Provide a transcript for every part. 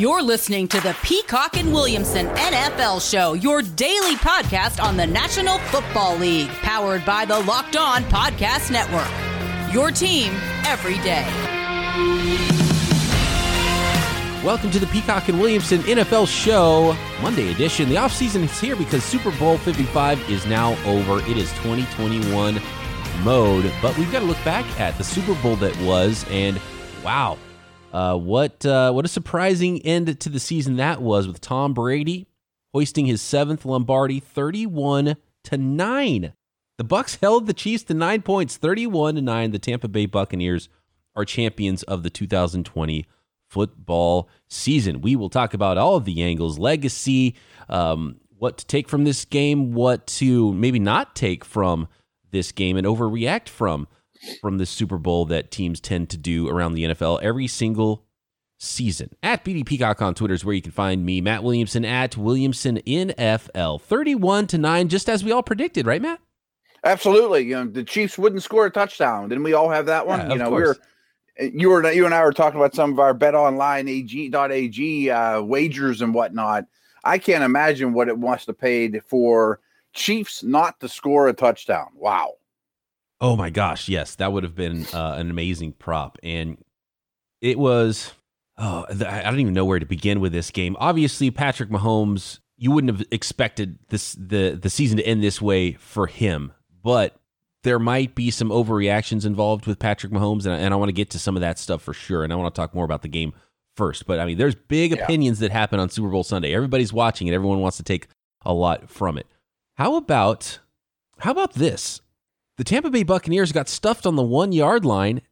You're listening to the Peacock and Williamson NFL Show, your daily podcast on the National Football League, powered by the Locked On Podcast Network. Your team every day. Welcome to the Peacock and Williamson NFL Show, Monday edition. The offseason is here because Super Bowl 55 is now over. It is 2021 mode, but we've got to look back at the Super Bowl that was, and wow, uh, what uh, what a surprising end to the season that was with Tom Brady hoisting his seventh Lombardi, thirty-one to nine. The Bucks held the Chiefs to nine points, thirty-one to nine. The Tampa Bay Buccaneers are champions of the 2020 football season. We will talk about all of the angles, legacy, um, what to take from this game, what to maybe not take from this game, and overreact from from the Super Bowl that teams tend to do around the NFL every single season. At BD Peacock on Twitter is where you can find me, Matt Williamson at Williamson NFL. 31 to 9, just as we all predicted, right, Matt? Absolutely. You know, the Chiefs wouldn't score a touchdown. Didn't we all have that one? Yeah, you know, we were you were you and I were talking about some of our bet online ag.ag uh, wagers and whatnot. I can't imagine what it wants to pay for Chiefs not to score a touchdown. Wow. Oh my gosh, yes, that would have been uh, an amazing prop, and it was. Oh, I don't even know where to begin with this game. Obviously, Patrick Mahomes, you wouldn't have expected this the the season to end this way for him, but there might be some overreactions involved with Patrick Mahomes, and I, and I want to get to some of that stuff for sure. And I want to talk more about the game first. But I mean, there's big Yeah. opinions that happen on Super Bowl Sunday. Everybody's watching it. Everyone wants to take a lot from it. How about how about this? The Tampa Bay Buccaneers got stuffed on the one yard line,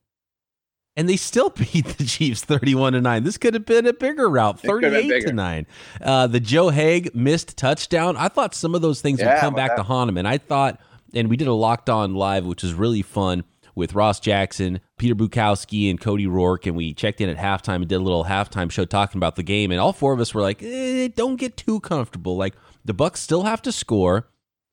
and they still beat the Chiefs thirty-one to nine. This could have been a bigger route, It could thirty-eight to nine. Uh, the Joe Haig missed touchdown. I thought some of those things would come back to haunt him, and I thought, and we did a locked on live, which was really fun with Ross Jackson, Peter Bukowski, and Cody Rourke, and we checked in at halftime and did a little halftime show talking about the game, and all four of us were like, eh, "Don't get too comfortable. Like the Bucks still have to score."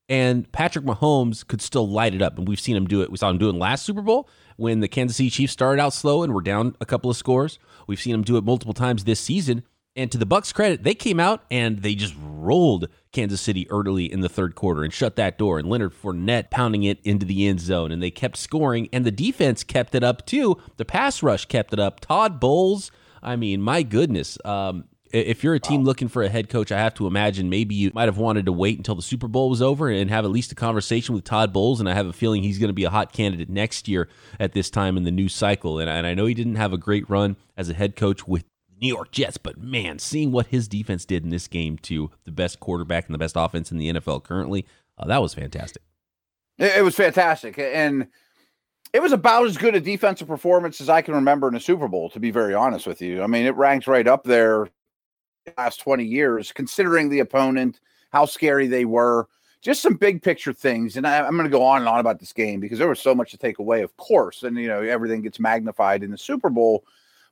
And Patrick Mahomes could still light it up. And we've seen him do it. We saw him do it last Super Bowl when the Kansas City Chiefs started out slow and were down a couple of scores. We've seen him do it multiple times this season. And to the Bucks' credit, they came out and they just rolled Kansas City early in the third quarter and shut that door. And Leonard Fournette pounding it into the end zone, and they kept scoring. And the defense kept it up too. The pass rush kept it up. Todd Bowles, I mean, my goodness. Um, if you're a team looking for a head coach, I have to imagine maybe you might have wanted to wait until the Super Bowl was over and have at least a conversation with Todd Bowles. And I have a feeling he's going to be a hot candidate next year at this time in the new cycle. And, I- and I know he didn't have a great run as a head coach with New York Jets, but man, seeing what his defense did in this game to the best quarterback and the best offense in the NFL currently, uh, that was fantastic. It, was fantastic. And it was about as good a defensive performance as I can remember in a Super Bowl, to be very honest with you. I mean, it ranks right up there the last 20 years, considering the opponent, how scary they were, just some big picture things. And I, I'm going to go on and on about this game because there was so much to take away, of course. And, you know, everything gets magnified in the Super Bowl.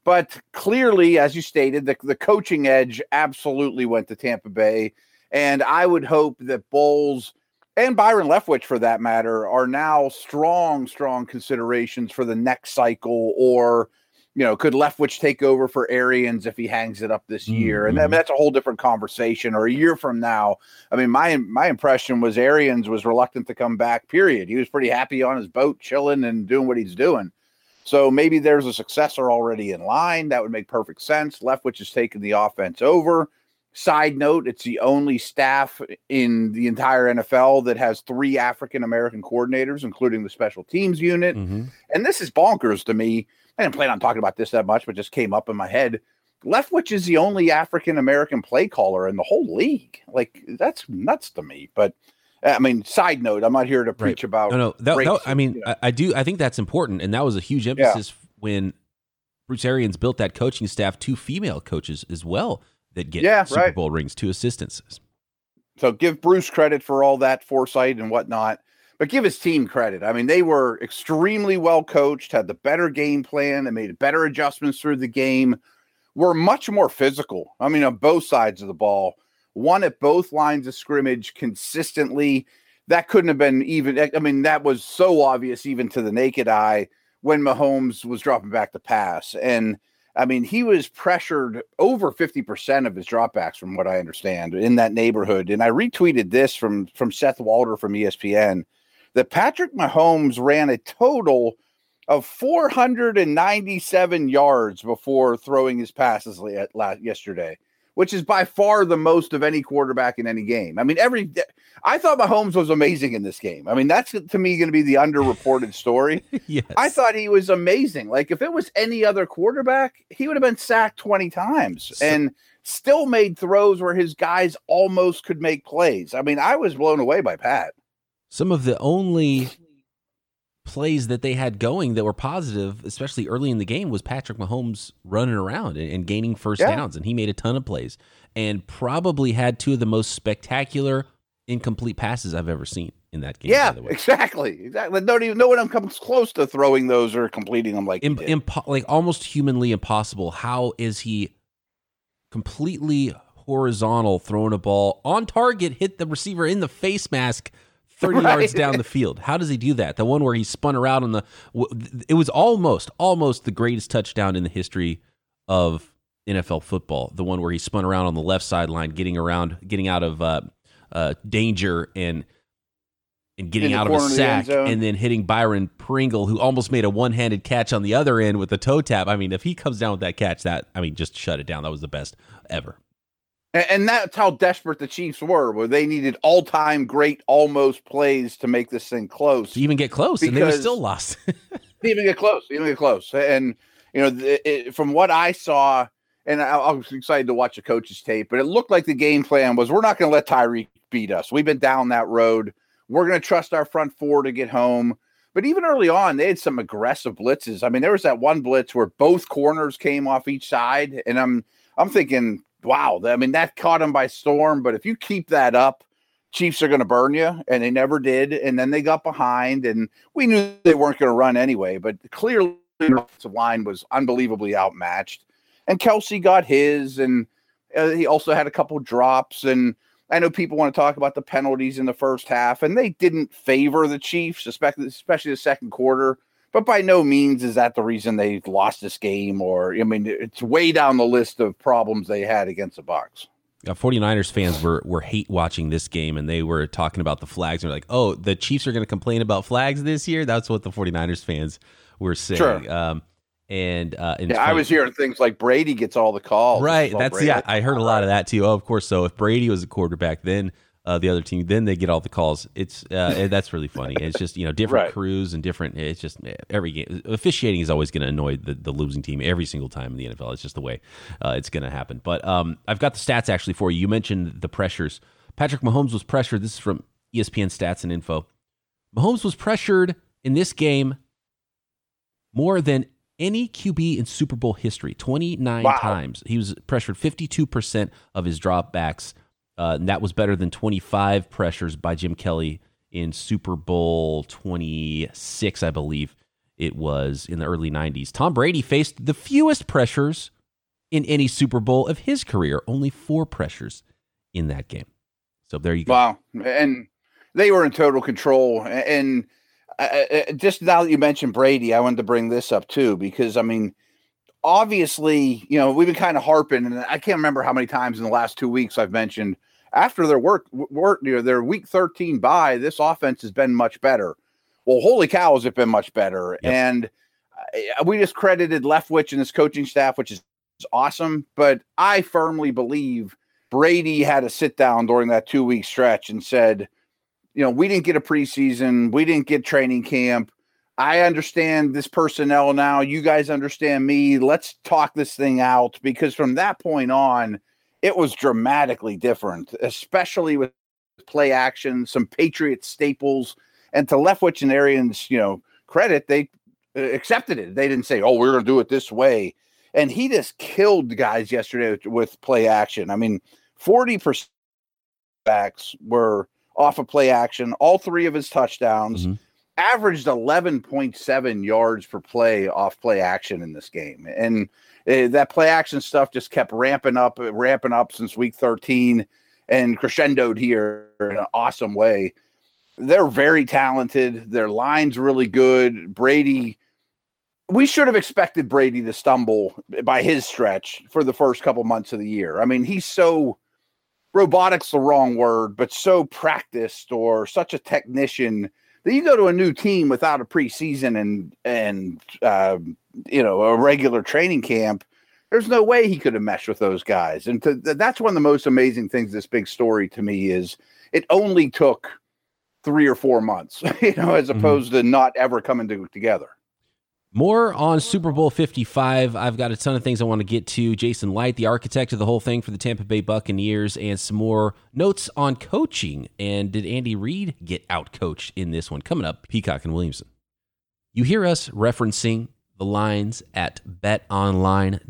But clearly, as you stated, the, the coaching edge absolutely went to Tampa Bay. And I would hope that Bowles and Byron Leftwich, for that matter, are now strong, strong considerations for the next cycle. Or, you know, could Leftwich take over for Arians if he hangs it up this year? And I mean, Mhm. that's a whole different conversation. Or a year from now, I mean, my my impression was Arians was reluctant to come back. Period. He was pretty happy on his boat, chilling and doing what he's doing. So maybe there's a successor already in line. That would make perfect sense. Leftwich has taken the offense over. Side note, it's the only staff in the entire NFL that has three African American coordinators, including the special teams unit. Mm-hmm. And this is bonkers to me. I didn't plan on talking about this that much, but just came up in my head. Leftwich is the only African American play caller in the whole league. Like that's nuts to me. But I mean, side note, I'm not here to preach about. No, no. That, race, that- I mean, you know. I, I do. I think that's important, and that was a huge emphasis when Bruce Arians built that coaching staff. Two female coaches as well that get Yeah, Super right. Bowl rings, two assistants. So give Bruce credit for all that foresight and whatnot, but give his team credit. I mean, they were extremely well coached, had the better game plan, they made better adjustments through the game, were much more physical. I mean, on both sides of the ball, one at both lines of scrimmage consistently. That couldn't have been even, I mean, that was so obvious even to the naked eye when Mahomes was dropping back to pass. And I mean, he was pressured over 50% of his dropbacks, from what I understand, in that neighborhood. And I retweeted this from, from Seth Walder from ESPN that Patrick Mahomes ran a total of 497 yards before throwing his passes last, yesterday which is by far the most of any quarterback in any game. I mean, every I thought Mahomes was amazing in this game. I mean, that's to me going to be the underreported story. yes. I thought he was amazing. Like if it was any other quarterback, he would have been sacked 20 times so, and still made throws where his guys almost could make plays. I mean, I was blown away by Pat. Some of the only plays that they had going that were positive, especially early in the game, was Patrick Mahomes running around and, and gaining first yeah. downs, and he made a ton of plays and probably had two of the most spectacular incomplete passes I've ever seen in that game. Yeah, exactly, exactly. No, even no one comes close to throwing those or completing them like Im- impo- like almost humanly impossible. How is he completely horizontal throwing a ball on target, hit the receiver in the face mask? 30 right. yards down the field. How does he do that? The one where he spun around on the it was almost almost the greatest touchdown in the history of NFL football. The one where he spun around on the left sideline getting around getting out of uh, uh, danger and and getting out of a sack and then hitting Byron Pringle who almost made a one-handed catch on the other end with a toe tap. I mean, if he comes down with that catch, that I mean, just shut it down. That was the best ever. And, that's how desperate the Chiefs were, where they needed all time great almost plays to make this thing close. To even get close, and they were still lost. even get close, even get close. And, you know, it, from what I saw, and I, I, was excited to watch the coach's tape, but it looked like the game plan was we're not going to let Tyreek beat us. We've been down that road. We're going to trust our front four to get home. But even early on, they had some aggressive blitzes. I mean, there was that one blitz where both corners came off each side, and I'm I'm thinking wow, I mean, that caught them by storm. But if you keep that up, Chiefs are going to burn you. And they never did. And then they got behind, and we knew they weren't going to run anyway. But clearly, the offensive line was unbelievably outmatched. And Kelce got his, and uh, he also had a couple drops. And I know people want to talk about the penalties in the first half, and they didn't favor the Chiefs, especially, especially the second quarter but by no means is that the reason they lost this game or i mean it's way down the list of problems they had against the bucks uh, 49ers fans were, were hate watching this game and they were talking about the flags and they're like oh the chiefs are going to complain about flags this year that's what the 49ers fans were saying sure. Um, and, uh, and yeah, I was hearing things like Brady gets all the calls. Right. That's Brady. yeah. I heard a lot of that too. Oh, of course. So if Brady was a quarterback, then uh, the other team, then they get all the calls. It's uh, that's really funny. It's just you know different right. crews and different. It's just every game officiating is always going to annoy the, the losing team every single time in the NFL. It's just the way uh, it's going to happen. But um, I've got the stats actually for you. You mentioned the pressures. Patrick Mahomes was pressured. This is from ESPN Stats and Info. Mahomes was pressured in this game more than any QB in Super Bowl history, 29 wow. times. He was pressured 52% of his dropbacks uh, and that was better than 25 pressures by Jim Kelly in Super Bowl 26, I believe it was in the early 90s. Tom Brady faced the fewest pressures in any Super Bowl of his career, only four pressures in that game. So there you go. Wow. And they were in total control. And uh, uh, just now that you mentioned Brady, I wanted to bring this up too, because I mean, obviously, you know, we've been kind of harping, and I can't remember how many times in the last two weeks I've mentioned after their work, work, you know, their week 13 bye, this offense has been much better. Well, holy cow, has it been much better? Yep. And uh, we just credited Leftwich and his coaching staff, which is awesome. But I firmly believe Brady had a sit down during that two week stretch and said, you know, we didn't get a preseason, we didn't get training camp. I understand this personnel now. You guys understand me. Let's talk this thing out because from that point on, it was dramatically different, especially with play action, some Patriot staples. And to Leftwich and Arians, you know, credit, they uh, accepted it. They didn't say, oh, we're going to do it this way. And he just killed guys yesterday with play action. I mean, 40% backs were off of play action, all three of his touchdowns. Mm-hmm averaged 11.7 yards per play off play action in this game. And uh, that play action stuff just kept ramping up, ramping up since week 13 and crescendoed here in an awesome way. They're very talented. Their line's really good. Brady we should have expected Brady to stumble by his stretch for the first couple months of the year. I mean, he's so robotics the wrong word, but so practiced or such a technician you go to a new team without a preseason and and uh, you know a regular training camp. There's no way he could have meshed with those guys, and to, that's one of the most amazing things. This big story to me is it only took three or four months, you know, as mm-hmm. opposed mm-hmm. to not ever coming to, together. More on Super Bowl 55. I've got a ton of things I want to get to. Jason Licht, the architect of the whole thing for the Tampa Bay Buccaneers, and some more notes on coaching. And did Andy Reid get out coached in this one? Coming up, Peacock and Williamson. You hear us referencing the lines at betonline.ag.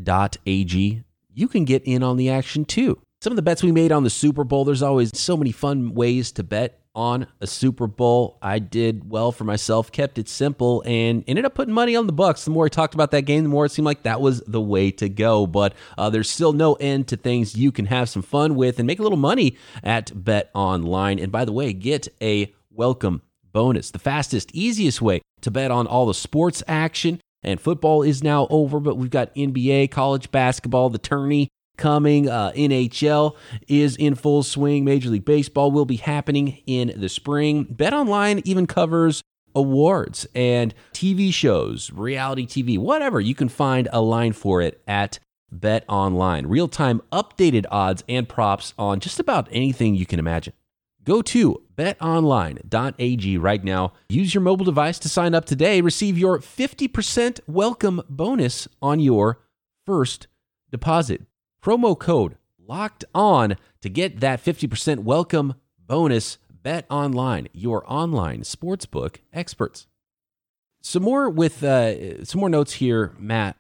You can get in on the action too. Some of the bets we made on the Super Bowl, there's always so many fun ways to bet on a Super Bowl. I did well for myself, kept it simple, and ended up putting money on the Bucks. The more I talked about that game, the more it seemed like that was the way to go. But uh, there's still no end to things you can have some fun with and make a little money at Bet Online. And by the way, get a welcome bonus, the fastest, easiest way to bet on all the sports action. And football is now over, but we've got NBA, college basketball, the tourney coming. Uh, NHL is in full swing. Major League Baseball will be happening in the spring. Bet Online even covers awards and TV shows, reality TV, whatever. You can find a line for it at Bet Online. Real time updated odds and props on just about anything you can imagine. Go to betonline.ag right now. Use your mobile device to sign up today. Receive your 50% welcome bonus on your first deposit promo code locked on to get that 50% welcome bonus. Bet online, your online sportsbook experts. Some more with uh, some more notes here, Matt,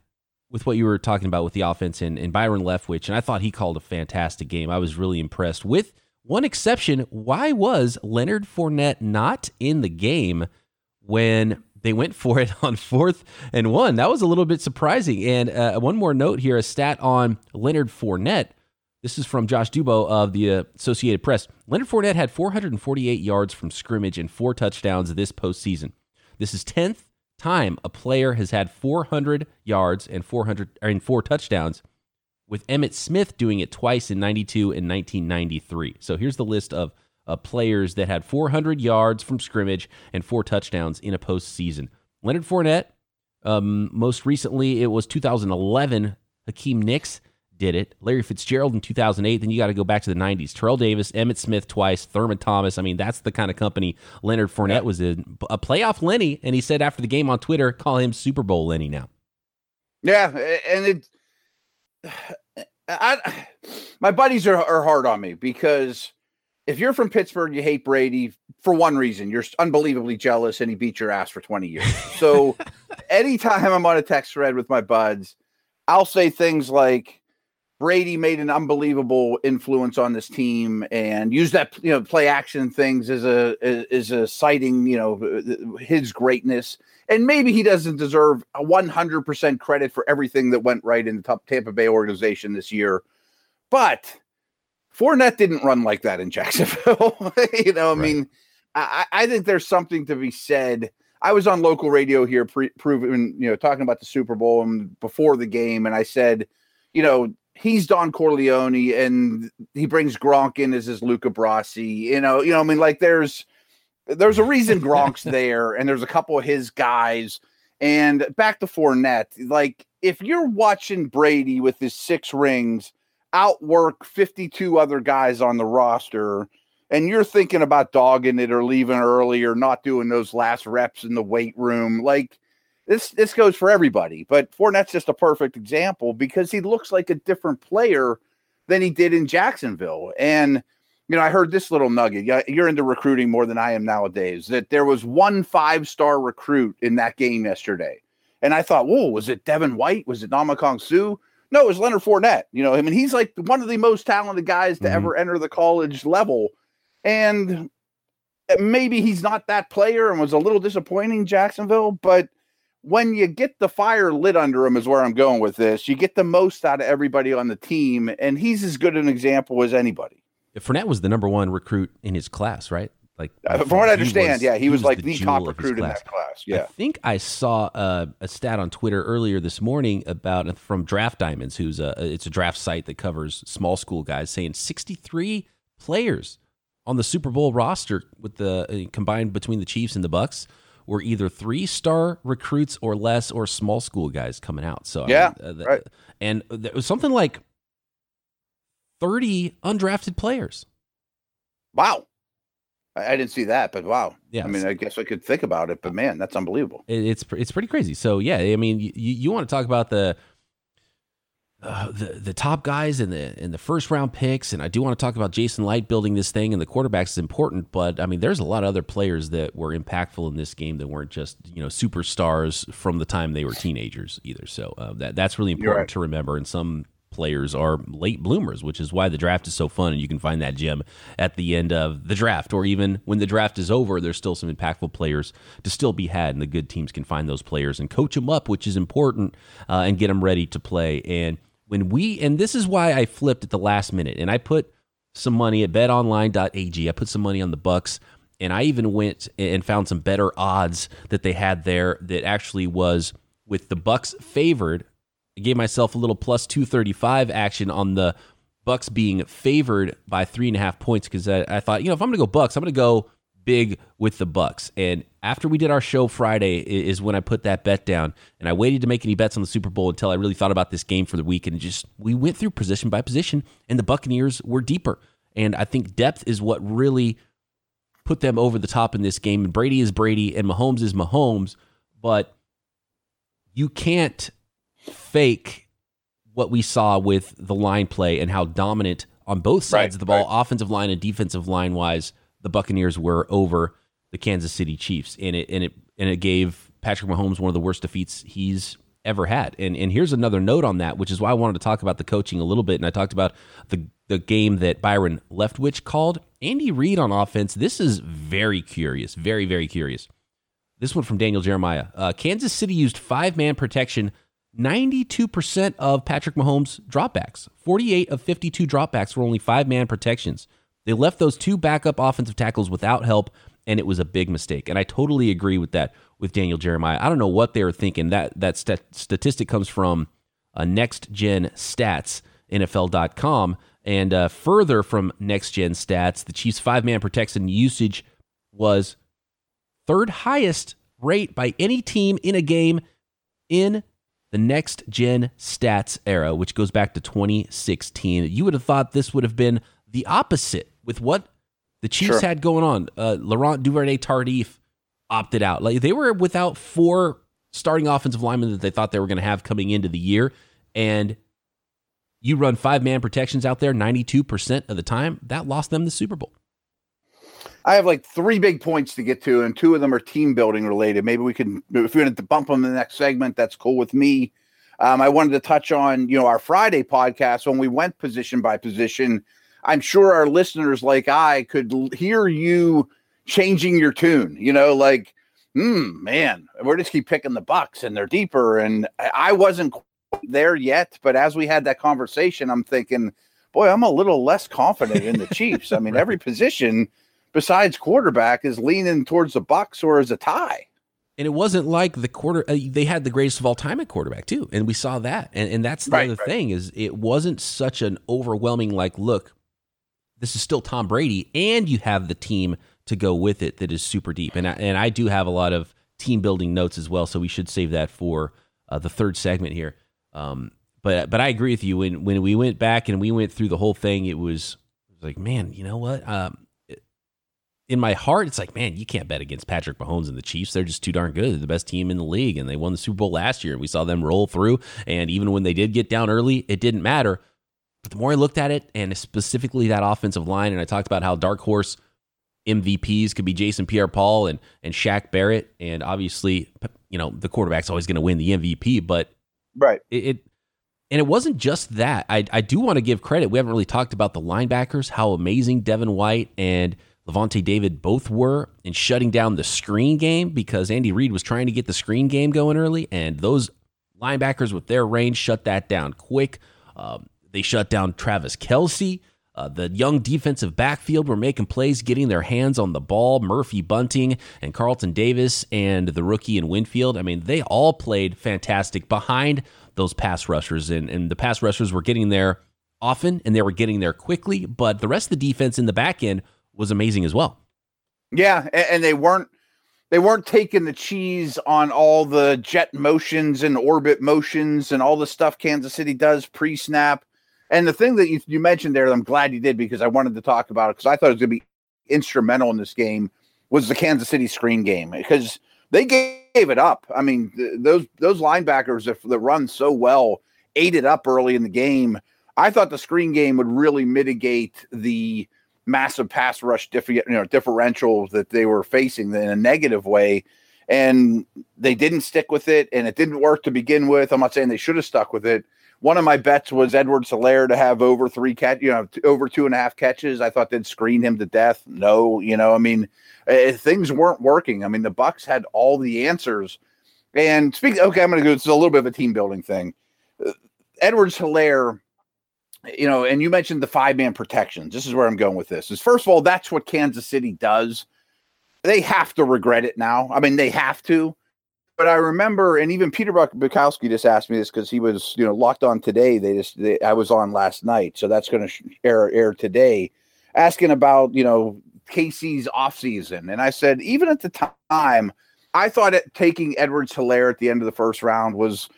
with what you were talking about with the offense and, and Byron Leftwich, and I thought he called a fantastic game. I was really impressed. With one exception, why was Leonard Fournette not in the game when they went for it on fourth and one. That was a little bit surprising. And uh, one more note here a stat on Leonard Fournette. This is from Josh Dubow of the Associated Press. Leonard Fournette had 448 yards from scrimmage and four touchdowns this postseason. This is 10th time a player has had 400 yards and 400 and four touchdowns, with Emmitt Smith doing it twice in 92 and 1993. So here's the list of uh, players that had 400 yards from scrimmage and four touchdowns in a postseason. Leonard Fournette, um, most recently, it was 2011. Hakeem Nicks did it. Larry Fitzgerald in 2008. Then you got to go back to the 90s. Terrell Davis, Emmitt Smith twice, Thurman Thomas. I mean, that's the kind of company Leonard Fournette was in. A playoff Lenny, and he said after the game on Twitter, call him Super Bowl Lenny now. Yeah, and it. I, my buddies are, are hard on me because if you're from Pittsburgh, you hate Brady for one reason. You're unbelievably jealous and he beat your ass for 20 years. So anytime I'm on a text thread with my buds, I'll say things like Brady made an unbelievable influence on this team and use that, you know, play action things as a as a citing, you know, uh, his greatness. And maybe he doesn't deserve a 100% credit for everything that went right in the top Tampa Bay organization this year. But Fournette didn't run like that in Jacksonville. you know, I right. mean, I, I, think there's something to be said. I was on local radio here, pre- proving, you know, talking about the Super Bowl and before the game, and I said, you know, he's Don Corleone, and he brings Gronk in as his Luca Brasi. You know, you know, I mean, like there's there's a reason Gronk's there, and there's a couple of his guys. And back to Fournette, like if you're watching Brady with his six rings outwork 52 other guys on the roster and you're thinking about dogging it or leaving early or not doing those last reps in the weight room, like this this goes for everybody. But Fournette's just a perfect example because he looks like a different player than he did in Jacksonville. And you know, I heard this little nugget. You're into recruiting more than I am nowadays. That there was one five star recruit in that game yesterday, and I thought, whoa, was it Devin White? Was it Ndamukong Suh? No, it was Leonard Fournette. You know, I mean, he's like one of the most talented guys to mm-hmm. ever enter the college level. And maybe he's not that player and was a little disappointing Jacksonville, but when you get the fire lit under him is where I'm going with this. You get the most out of everybody on the team, and he's as good an example as anybody. Fournette was the number one recruit in his class, right? Like uh, from what I understand, was, yeah, he, he was, was, like the, the top recruit in that class. Yeah, I think I saw uh, a stat on Twitter earlier this morning about from Draft Diamonds, who's a it's a draft site that covers small school guys, saying 63 players on the Super Bowl roster with the uh, combined between the Chiefs and the Bucks were either three star recruits or less, or small school guys coming out. So yeah, I mean, uh, right. and there was something like 30 undrafted players. Wow. I, didn't see that, but wow. Yeah. I mean, I guess I could think about it, but man, that's unbelievable. it's it's pretty crazy. So yeah, I mean, you, you want to talk about the uh, the the top guys in the in the first round picks, and I do want to talk about Jason Licht building this thing, and the quarterbacks is important. But I mean, there's a lot of other players that were impactful in this game that weren't just you know superstars from the time they were teenagers either. So uh, that that's really important right. to remember. And some players are late bloomers, which is why the draft is so fun. And you can find that gem at the end of the draft, or even when the draft is over, there's still some impactful players to still be had. And the good teams can find those players and coach them up, which is important, uh, and get them ready to play. And when we, and this is why I flipped at the last minute and I put some money at betonline.ag. I put some money on the Bucks and I even went and found some better odds that they had there that actually was with the Bucks favored I gave myself a little plus 235 action on the Bucks being favored by three and a half points because I, I, thought, you know, if I'm going to go Bucks, I'm going to go big with the Bucks. And after we did our show Friday is when I put that bet down, and I waited to make any bets on the Super Bowl until I really thought about this game for the week, and just we went through position by position, and the Buccaneers were deeper. And I think depth is what really put them over the top in this game. And Brady is Brady, and Mahomes is Mahomes, but you can't fake what we saw with the line play and how dominant on both sides right, of the ball, right. offensive line and defensive line wise, the Buccaneers were over the Kansas City Chiefs, and it and it and it gave Patrick Mahomes one of the worst defeats he's ever had. And and here's another note on that, which is why I wanted to talk about the coaching a little bit. And I talked about the the game that Byron Leftwich called. Andy Reid on offense. This is very curious, very very curious. This one from Daniel Jeremiah. Uh, Kansas City used five man protection 92% of Patrick Mahomes' dropbacks. 48 of 52 dropbacks were only five man protections. They left those two backup offensive tackles without help, and it was a big mistake. And I totally agree with that with Daniel Jeremiah. I don't know what they were thinking. That that st- statistic comes from uh, Next Gen Stats, NFL.com. And uh, further from Next Gen Stats, the Chiefs' five man protection usage was third highest rate by any team in a game in the next gen stats era, which goes back to 2016. You would have thought this would have been the opposite with what the Chiefs sure. had going on. Uh, Laurent Duvernay Tardif opted out. Like they were without four starting offensive linemen that they thought they were going to have coming into the year, and you run five man protections out there 92% of the time. That lost them the Super Bowl. I have like three big points to get to, and two of them are team building related. Maybe we can, if we want to bump them in the next segment, that's cool with me. Um, I wanted to touch on, you know, our Friday podcast when we went position by position. I'm sure our listeners, like I, could hear you changing your tune. You know, like, hmm, man, we're just keep picking the Bucks, and they're deeper. And I wasn't there yet, but as we had that conversation, I'm thinking, boy, I'm a little less confident in the Chiefs. I mean, every position besides quarterback is leaning towards the Bucks or is a tie. And it wasn't like the quarter uh, they had the greatest of all time at quarterback too, and we saw that. And and that's the right, other right. thing is it wasn't such an overwhelming like look. This is still Tom Brady, and you have the team to go with it that is super deep. And I, and I do have a lot of team building notes as well, so we should save that for uh, the third segment here. Um, but but I agree with you when when we went back and we went through the whole thing, it was, it was like, man, you know what? Um, in my heart, it's like, man, you can't bet against Patrick Mahomes and the Chiefs. They're just too darn good. They're the best team in the league, and they won the Super Bowl last year. And we saw them roll through. And even when they did get down early, it didn't matter. But the more I looked at it, and specifically that offensive line, and I talked about how dark horse MVPs could be Jason Pierre-Paul and and Shaq Barrett, and obviously, you know, the quarterback's always going to win the MVP. But right, it, it and it wasn't just that. I I do want to give credit. We haven't really talked about the linebackers, how amazing Devin White and Lavonte David both were in shutting down the screen game because Andy Reid was trying to get the screen game going early, and those linebackers with their range shut that down quick. Um, they shut down Travis Kelce. Uh, the young defensive backfield were making plays, getting their hands on the ball. Murphy Bunting and Carlton Davis and the rookie in Winfield. I mean, they all played fantastic behind those pass rushers, and, and the pass rushers were getting there often and they were getting there quickly. But the rest of the defense in the back end was amazing as well. Yeah, and they weren't they weren't taking the cheese on all the jet motions and orbit motions and all the stuff Kansas City does pre snap. And the thing that you, you mentioned there, I'm glad you did because I wanted to talk about it because I thought it was going to be instrumental in this game was the Kansas City screen game because they gave it up. I mean, th- those those linebackers that run so well ate it up early in the game. I thought the screen game would really mitigate the massive pass rush differ, you know, differential that they were facing in a negative way. And they didn't stick with it, and it didn't work to begin with. I'm not saying they should have stuck with it. One of my bets was Edwards-Helaire to have over three catch, you know, over two and a half catches. I thought they'd screen him to death. No, you know, I mean, uh, things weren't working. I mean, the Bucks had all the answers. And speak, okay, I'm going to go. It's a little bit of a team building thing. Uh, Edwards-Helaire you know, and you mentioned the five man protections. This is where I'm going with this. Is first of all, that's what Kansas City does. They have to regret it now. I mean, they have to. But I remember, and even Peter Bukowski just asked me this because he was, you know, locked on today. They just, they, I was on last night, so that's going to air air today, asking about, you know, KC's offseason. And I said, even at the time, I thought it, taking Edwards-Helaire at the end of the first round was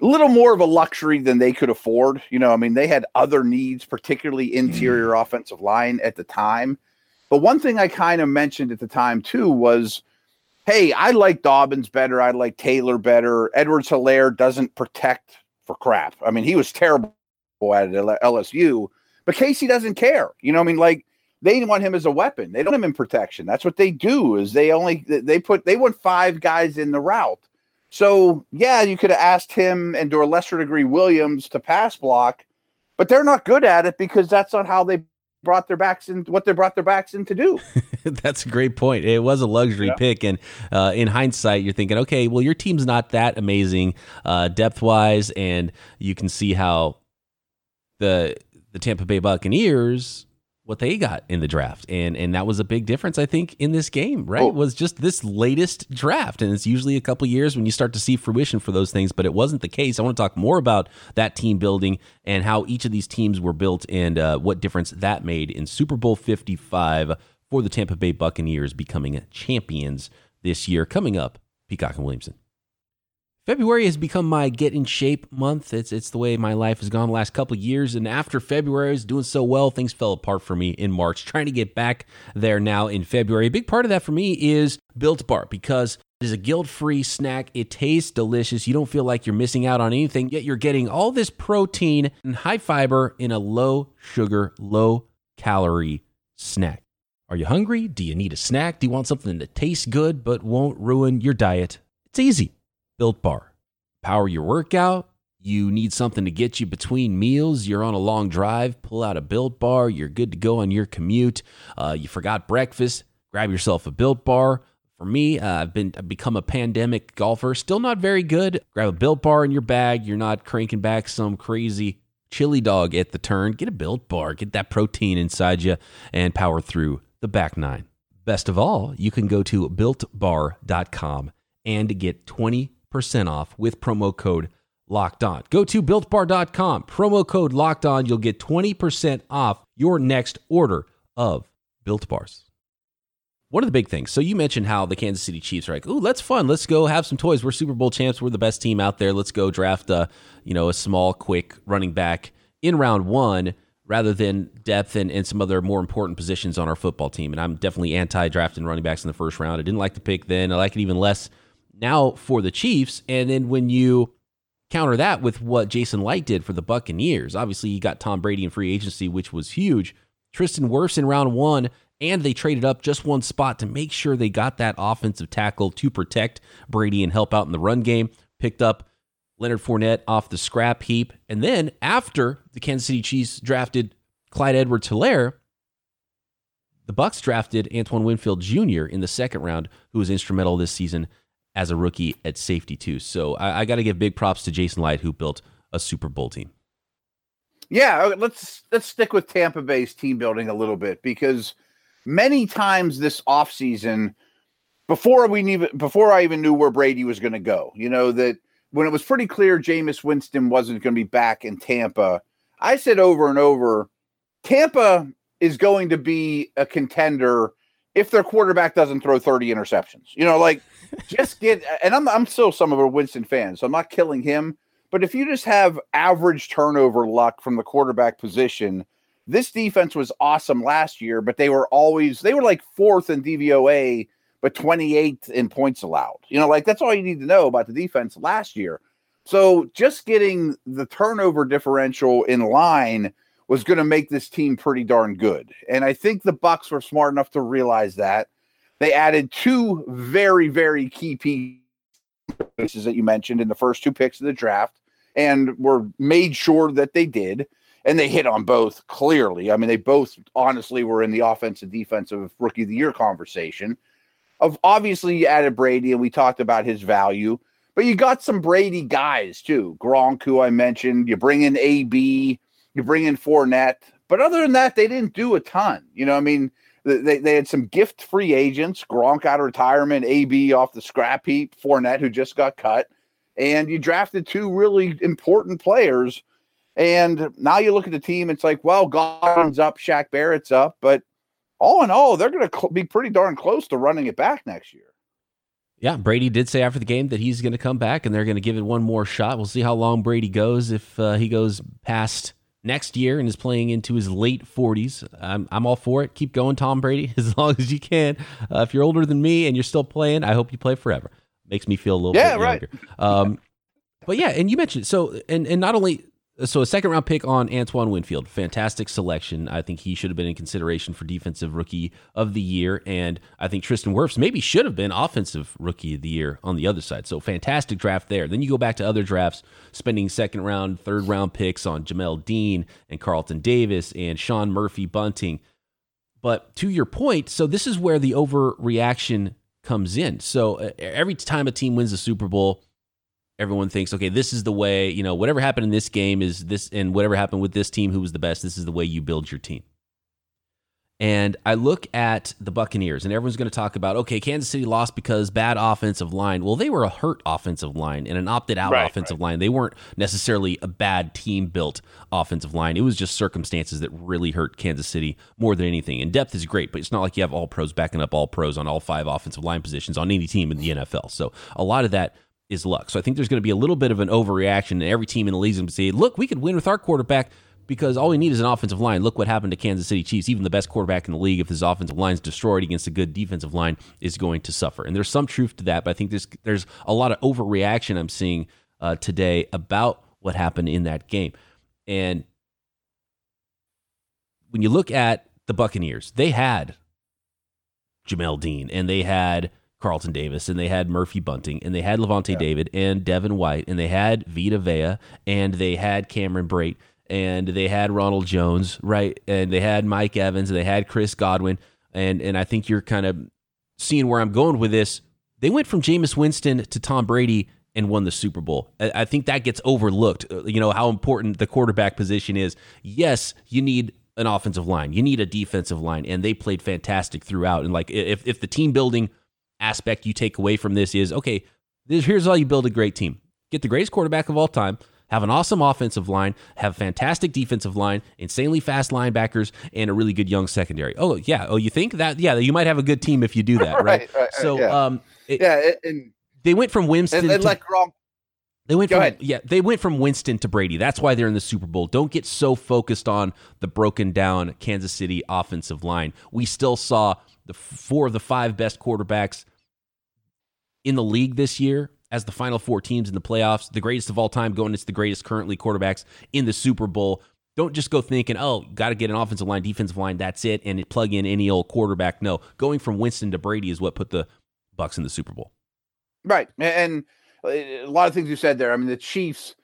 little more of a luxury than they could afford. You know, I mean, they had other needs, particularly interior mm. offensive line at the time. But one thing I kind of mentioned at the time too was, hey, I like Dobbins better. I like Taylor better. Edwards-Helaire doesn't protect for crap. I mean, he was terrible at LSU, but KC doesn't care. You know, I mean, like they want him as a weapon. They don't have him in protection. That's what they do. Is they only they put they want five guys in the route. So yeah, you could have asked him and to a lesser degree Williams to pass block, but they're not good at it because that's not how they brought their backs in what they brought their backs in to do. That's a great point. It was a luxury yeah. pick, and uh, in hindsight, you're thinking, okay, well, your team's not that amazing uh, depth wise, and you can see how the the Tampa Bay Buccaneers what they got in the draft. And and that was a big difference, I think, in this game, right? Oh. Was just this latest draft. And it's usually a couple years when you start to see fruition for those things, but it wasn't the case. I want to talk more about that team building and how each of these teams were built and uh, what difference that made in Super Bowl 55 for the Tampa Bay Buccaneers becoming champions this year. Coming up, Peacock and Williamson. February has become my get in shape month. It's it's the way my life has gone the last couple years. And after February I was doing so well, things fell apart for me in March. Trying to get back there now in February. A big part of that for me is Built Bar because it is a guilt-free snack. It tastes delicious. You don't feel like you're missing out on anything, yet you're getting all this protein and high fiber in a low sugar, low calorie snack. Are you hungry? Do you need a snack? Do you want something that tastes good but won't ruin your diet? It's easy. Built Bar. Power your workout. You need something to get you between meals. You're on a long drive. Pull out a Built Bar. You're good to go on your commute. Uh, you forgot breakfast. Grab yourself a Built Bar. For me, uh, I've been I've become a pandemic golfer. Still not very good. Grab a Built Bar in your bag. You're not cranking back some crazy chili dog at the turn. Get a Built Bar. Get that protein inside you and power through the back nine. Best of all, you can go to builtbar.com and get 20 percent off with promo code locked on. Go to builtbar.com, promo code locked on. You'll get 20% off your next order of built bars. One of the big things. So you mentioned how the Kansas City Chiefs are like, "Ooh, that's fun. Let's go have some toys. We're Super Bowl champs. We're the best team out there. Let's go draft a, you know, a small, quick running back in round 1 rather than depth and, and some other more important positions on our football team." And I'm definitely anti-drafting running backs in the first round. I didn't like the pick then. I like it even less now for the Chiefs. And then when you counter that with what Jason Licht did for the Buccaneers, obviously he got Tom Brady in free agency, which was huge. Tristan Wirfs in round one, and they traded up just one spot to make sure they got that offensive tackle to protect Brady and help out in the run game. Picked up Leonard Fournette off the scrap heap. And then after the Kansas City Chiefs drafted Clyde Edwards-Helaire, the Bucks drafted Antoine Winfield Jr. in the second round, who was instrumental this season as a rookie at safety too. So I, I got to give big props to Jason Licht who built a Super Bowl team. Yeah, let's let's stick with Tampa Bay's team building a little bit because many times this offseason, before we even before I even knew where Brady was going to go, you know that when it was pretty clear Jameis Winston wasn't going to be back in Tampa, I said over and over, Tampa is going to be a contender if their quarterback doesn't throw 30 interceptions. You know, like just get and I'm I'm still some of a Winston fan, so I'm not killing him. But if you just have average turnover luck from the quarterback position, this defense was awesome last year, but they were always they were like fourth in DVOA, but 28th in points allowed. You know, like that's all you need to know about the defense last year. So just getting the turnover differential in line was going to make this team pretty darn good. And I think the Bucks were smart enough to realize that. They added two very, very key pieces that you mentioned in the first two picks of the draft and were made sure that they did. And they hit on both clearly. I mean, they both honestly were in the offensive defensive rookie of the year conversation. Of obviously you added Brady, and we talked about his value, but you got some Brady guys too. Gronk, who I mentioned, you bring in AB, you bring in Fournette, but other than that, they didn't do a ton. You know, I mean, they, they had some gift free agents, Gronk out of retirement, AB off the scrap heap, Fournette, who just got cut. And you drafted two really important players. And now you look at the team, it's like, well, Godwin's up, Shaq Barrett's up, but all in all, they're going to cl- be pretty darn close to running it back next year. Yeah, Brady did say after the game that he's going to come back and they're going to give it one more shot. We'll see how long Brady goes. If uh, he goes past next year and is playing into his late 40s. I'm, I'm all for it. Keep going, Tom Brady, as long as you can. Uh, if you're older than me and you're still playing, I hope you play forever. Makes me feel a little yeah, bit right. younger. Um, but yeah, and you mentioned so, and and not only so a second round pick on Antoine Winfield, fantastic selection. I think he should have been in consideration for defensive rookie of the year, and I think Tristan Wirfs maybe should have been offensive rookie of the year on the other side. So fantastic draft there. Then you go back to other drafts, spending second round, third round picks on Jamel Dean and Carlton Davis and Sean Murphy Bunting. But to your point, so this is where the overreaction comes in. So uh, every time a team wins a Super Bowl everyone thinks, okay, this is the way, you know, whatever happened in this game is this, and whatever happened with this team, who was the best, this is the way you build your team. And I look at the Buccaneers, and everyone's going to talk about, okay, Kansas City lost because bad offensive line. Well, they were a hurt offensive line and an opted out right, offensive right. line. They weren't necessarily a bad team built offensive line. It was just circumstances that really hurt Kansas City more than anything. And depth is great, but it's not like you have all pros backing up all pros on all five offensive line positions on any team in the NFL. So a lot of that is luck. So I think there's going to be a little bit of an overreaction, and every team in the league is going to say, look, we could win with our quarterback because all we need is an offensive line. Look what happened to Kansas City Chiefs. Even the best quarterback in the league, if his offensive line is destroyed against a good defensive line, is going to suffer. And there's some truth to that, but I think there's there's a lot of overreaction I'm seeing uh, today about what happened in that game. And when you look at the Buccaneers, they had Jamel Dean and they had Carlton Davis, and they had Murphy Bunting, and they had Lavonte yeah. David and Devin White, and they had Vita Vea, and they had Cameron Brate, and they had Ronald Jones, right? And they had Mike Evans, and they had Chris Godwin, and and I think you're kind of seeing where I'm going with this. They went from Jameis Winston to Tom Brady and won the Super Bowl. I think that gets overlooked. Uh, you know how important the quarterback position is. Yes, you need an offensive line. You need a defensive line, and they played fantastic throughout. And like if if the team building aspect you take away from this is okay, this, here's how you build a great team get the greatest quarterback of all time, have an awesome offensive line, have a fantastic defensive line, insanely fast linebackers, and a really good young secondary. Oh, yeah. Oh, you think that? Yeah, you might have a good team if you do that, right? right, right so, yeah. um, it, yeah, and they went from Winston and, and to, like Gronk. They went Go from ahead. yeah, they went from Winston to Brady. That's why they're in the Super Bowl. Don't get so focused on the broken down Kansas City offensive line. We still saw the four of the five best quarterbacks in the league this year as the final four teams in the playoffs, the greatest of all time going against the greatest currently quarterbacks in the Super Bowl. Don't just go thinking, oh, got to get an offensive line, defensive line, that's it, and plug in any old quarterback. No, going from Winston to Brady is what put the Bucks in the Super Bowl. Right, and uh, a lot of things you said there. I mean, the Chiefs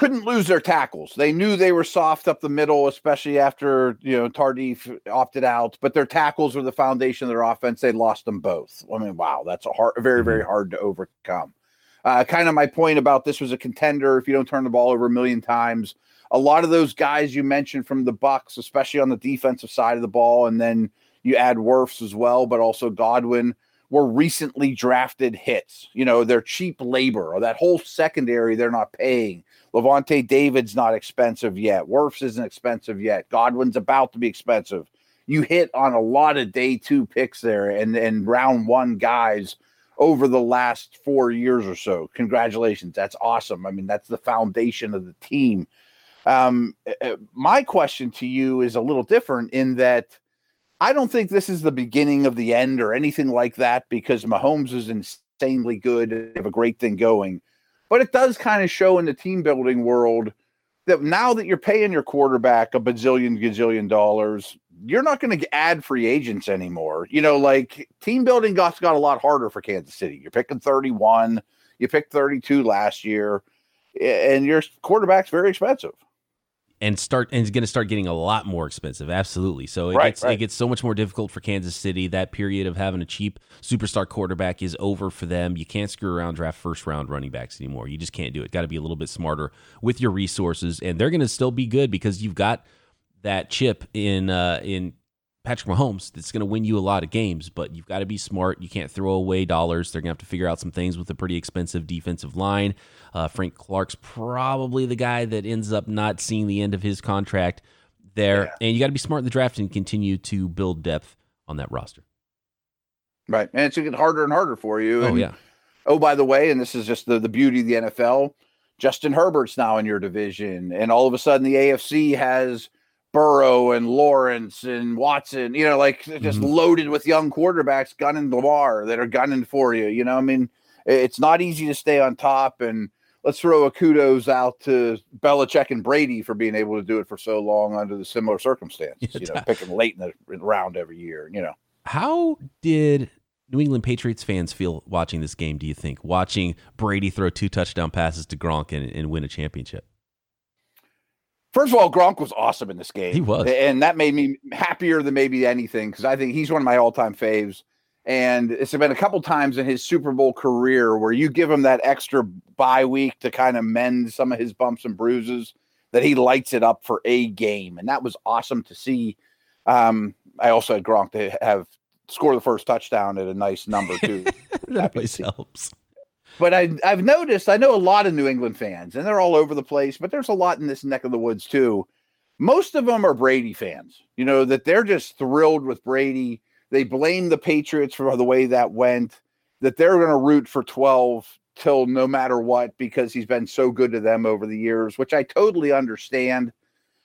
couldn't lose their tackles. They knew they were soft up the middle, especially after you know Tardif opted out. But their tackles were the foundation of their offense. They lost them both. I mean, wow, that's a hard, very, very mm-hmm. hard to overcome. Uh, kind of my point about this was a contender if you don't turn the ball over a million times. A lot of those guys you mentioned from the Bucks, especially on the defensive side of the ball, and then you add Wirfs as well, but also Godwin were recently drafted hits. You know, they're cheap labor or that whole secondary they're not paying. Lavonte David's not expensive yet. Wirfs isn't expensive yet. Godwin's about to be expensive. You hit on a lot of day two picks there and, and round one guys over the last four years or so. Congratulations. That's awesome. I mean, that's the foundation of the team. Um, eh, eh, my question to you is a little different in that I don't think this is the beginning of the end or anything like that because Mahomes is insanely good. They have a great thing going. But it does kind of show in the team building world that now that you're paying your quarterback a bazillion gazillion dollars, you're not going to add free agents anymore. You know, like team building got got a lot harder for Kansas City. You're picking 31, you picked 32 last year, and your quarterback's very expensive and start and it's going to start getting a lot more expensive. Absolutely. So it right, gets right. it gets so much more difficult for Kansas City. That period of having a cheap superstar quarterback is over for them. You can't screw around draft first round running backs anymore. You just can't do it. Got to be a little bit smarter with your resources, and they're going to still be good because you've got that chip in uh, in Patrick Mahomes that's going to win you a lot of games, but you've got to be smart. You can't throw away dollars. They're going to have to figure out some things with a pretty expensive defensive line. Uh, Frank Clark's probably the guy that ends up not seeing the end of his contract there. Yeah. And you got to be smart in the draft and continue to build depth on that roster. Right. And it's going to get harder and harder for you. Oh, and, yeah. Oh, by the way, and this is just the, the beauty of the NFL Justin Herbert's now in your division. And all of a sudden, the AFC has Burrow and Lawrence and Watson, you know, like just mm-hmm. loaded with young quarterbacks gunning Lamar that are gunning for you. You know, I mean, it's not easy to stay on top. And let's throw a kudos out to Belichick and Brady for being able to do it for so long under the similar circumstances, you know, picking late in the round every year, you know. How did New England Patriots fans feel watching this game, do you think? Watching Brady throw two touchdown passes to Gronk and, and win a championship? First of all, Gronk was awesome in this game. He was. And that made me happier than maybe anything because I think he's one of my all time faves. And it's been a couple times in his Super Bowl career where you give him that extra bye week to kind of mend some of his bumps and bruises that he lights it up for a game. And that was awesome to see. Um, I also had Gronk to have score the first touchdown at a nice number, too. that always helps. But I, I've noticed, I know a lot of New England fans, and they're all over the place, but there's a lot in this neck of the woods too. Most of them are Brady fans, you know, that they're just thrilled with Brady. They blame the Patriots for the way that went, that they're going to root for 12 till no matter what because he's been so good to them over the years, which I totally understand.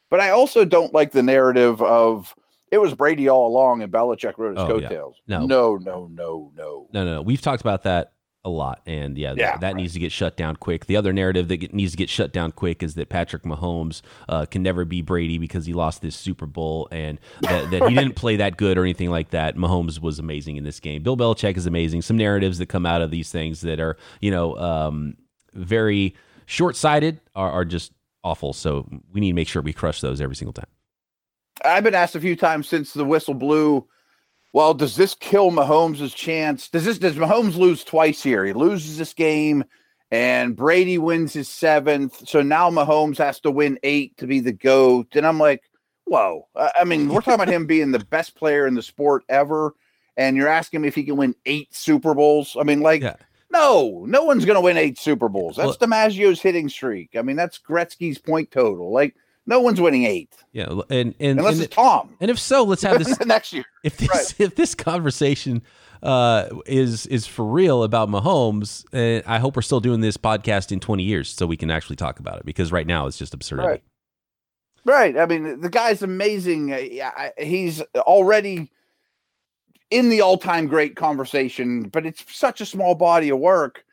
But I also don't like the narrative of it was Brady all along and Belichick wrote his oh, coattails. Yeah. No. no, no, no, no. No, no, no. We've talked about that a lot. And yeah, yeah that, that right. needs to get shut down quick. The other narrative that needs to get shut down quick is that Patrick Mahomes uh, can never be Brady because he lost this Super Bowl and that, that right. he didn't play that good or anything like that. Mahomes was amazing in this game. Bill Belichick is amazing. Some narratives that come out of these things that are, you know, um, very short sighted are, are just awful. So we need to make sure we crush those every single time. I've been asked a few times since the whistle blew well, does this kill Mahomes' chance? Does this does Mahomes lose twice here? He loses this game and Brady wins his seventh. So now Mahomes has to win eight to be the GOAT. And I'm like, whoa. I mean, we're talking about him being the best player in the sport ever. And you're asking me if he can win eight Super Bowls. I mean, like, yeah. no, no one's going to win eight Super Bowls. That's well, DiMaggio's hitting streak. I mean, that's Gretzky's point total. Like, no one's winning eight. Yeah, and and unless and, it's Tom. And if so, let's have this next year. If this right. if this conversation uh, is is for real about Mahomes, uh, I hope we're still doing this podcast in 20 years so we can actually talk about it because right now it's just absurd. Right. Right. I mean, the guy's amazing. Uh, he's already in the all-time great conversation, but it's such a small body of work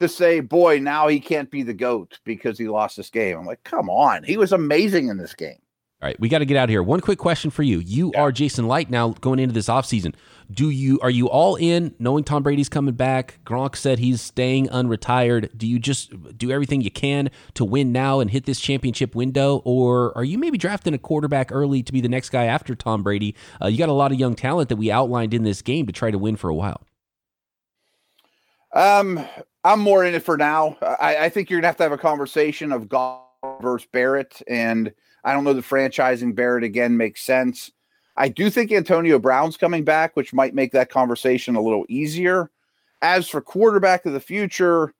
to say, boy, now he can't be the GOAT because he lost this game. I'm like, come on. He was amazing in this game. All right, we got to get out of here. One quick question for you. You yeah. are Jason Licht now going into this offseason. Do you are you all in knowing Tom Brady's coming back? Gronk said he's staying unretired. Do you just do everything you can to win now and hit this championship window or are you maybe drafting a quarterback early to be the next guy after Tom Brady? Uh, you got a lot of young talent that we outlined in this game to try to win for a while. Um, I'm more in it for now. I, I think you're gonna have to have a conversation of Goff versus Barrett, and I don't know the franchising Barrett again makes sense. I do think Antonio Brown's coming back, which might make that conversation a little easier. As for quarterback of the future,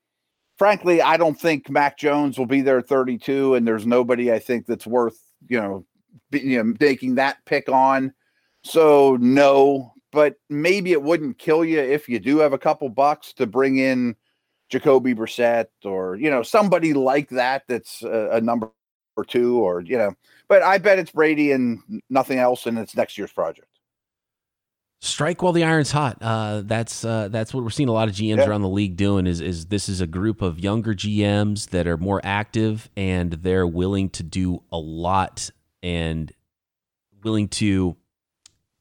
frankly, I don't think Mac Jones will be there 32, and there's nobody I think that's worth you know, be, you know making that pick on. So no, but maybe it wouldn't kill you if you do have a couple bucks to bring in Jacoby Brissett or you know somebody like that that's a, a number or two or you know. But I bet it's Brady and nothing else, and it's next year's project. Strike while the iron's hot. Uh, that's uh, that's what we're seeing a lot of GMs yeah. around the league doing. Is is this is a group of younger GMs that are more active and they're willing to do a lot and willing to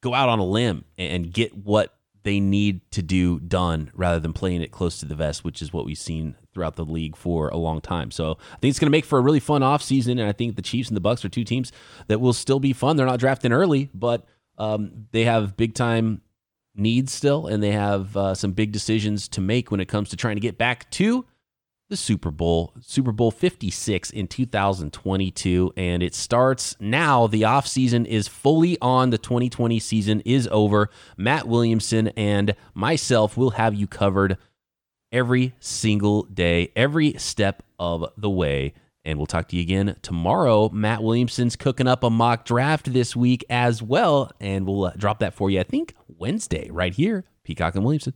go out on a limb and get what they need to do done rather than playing it close to the vest, which is what we've seen throughout the league for a long time. So I think it's going to make for a really fun offseason. And I think the Chiefs and the Bucs are two teams that will still be fun. They're not drafting early, but um, they have big time needs still, and they have uh, some big decisions to make when it comes to trying to get back to the Super Bowl, Super Bowl 56 in 2022. And it starts now. The offseason is fully on. The 2020 season is over. Matt Williamson and myself will have you covered every single day, every step of the way. And we'll talk to you again tomorrow. Matt Williamson's cooking up a mock draft this week as well. And we'll uh, drop that for you, I think, Wednesday, right here. Peacock and Williamson.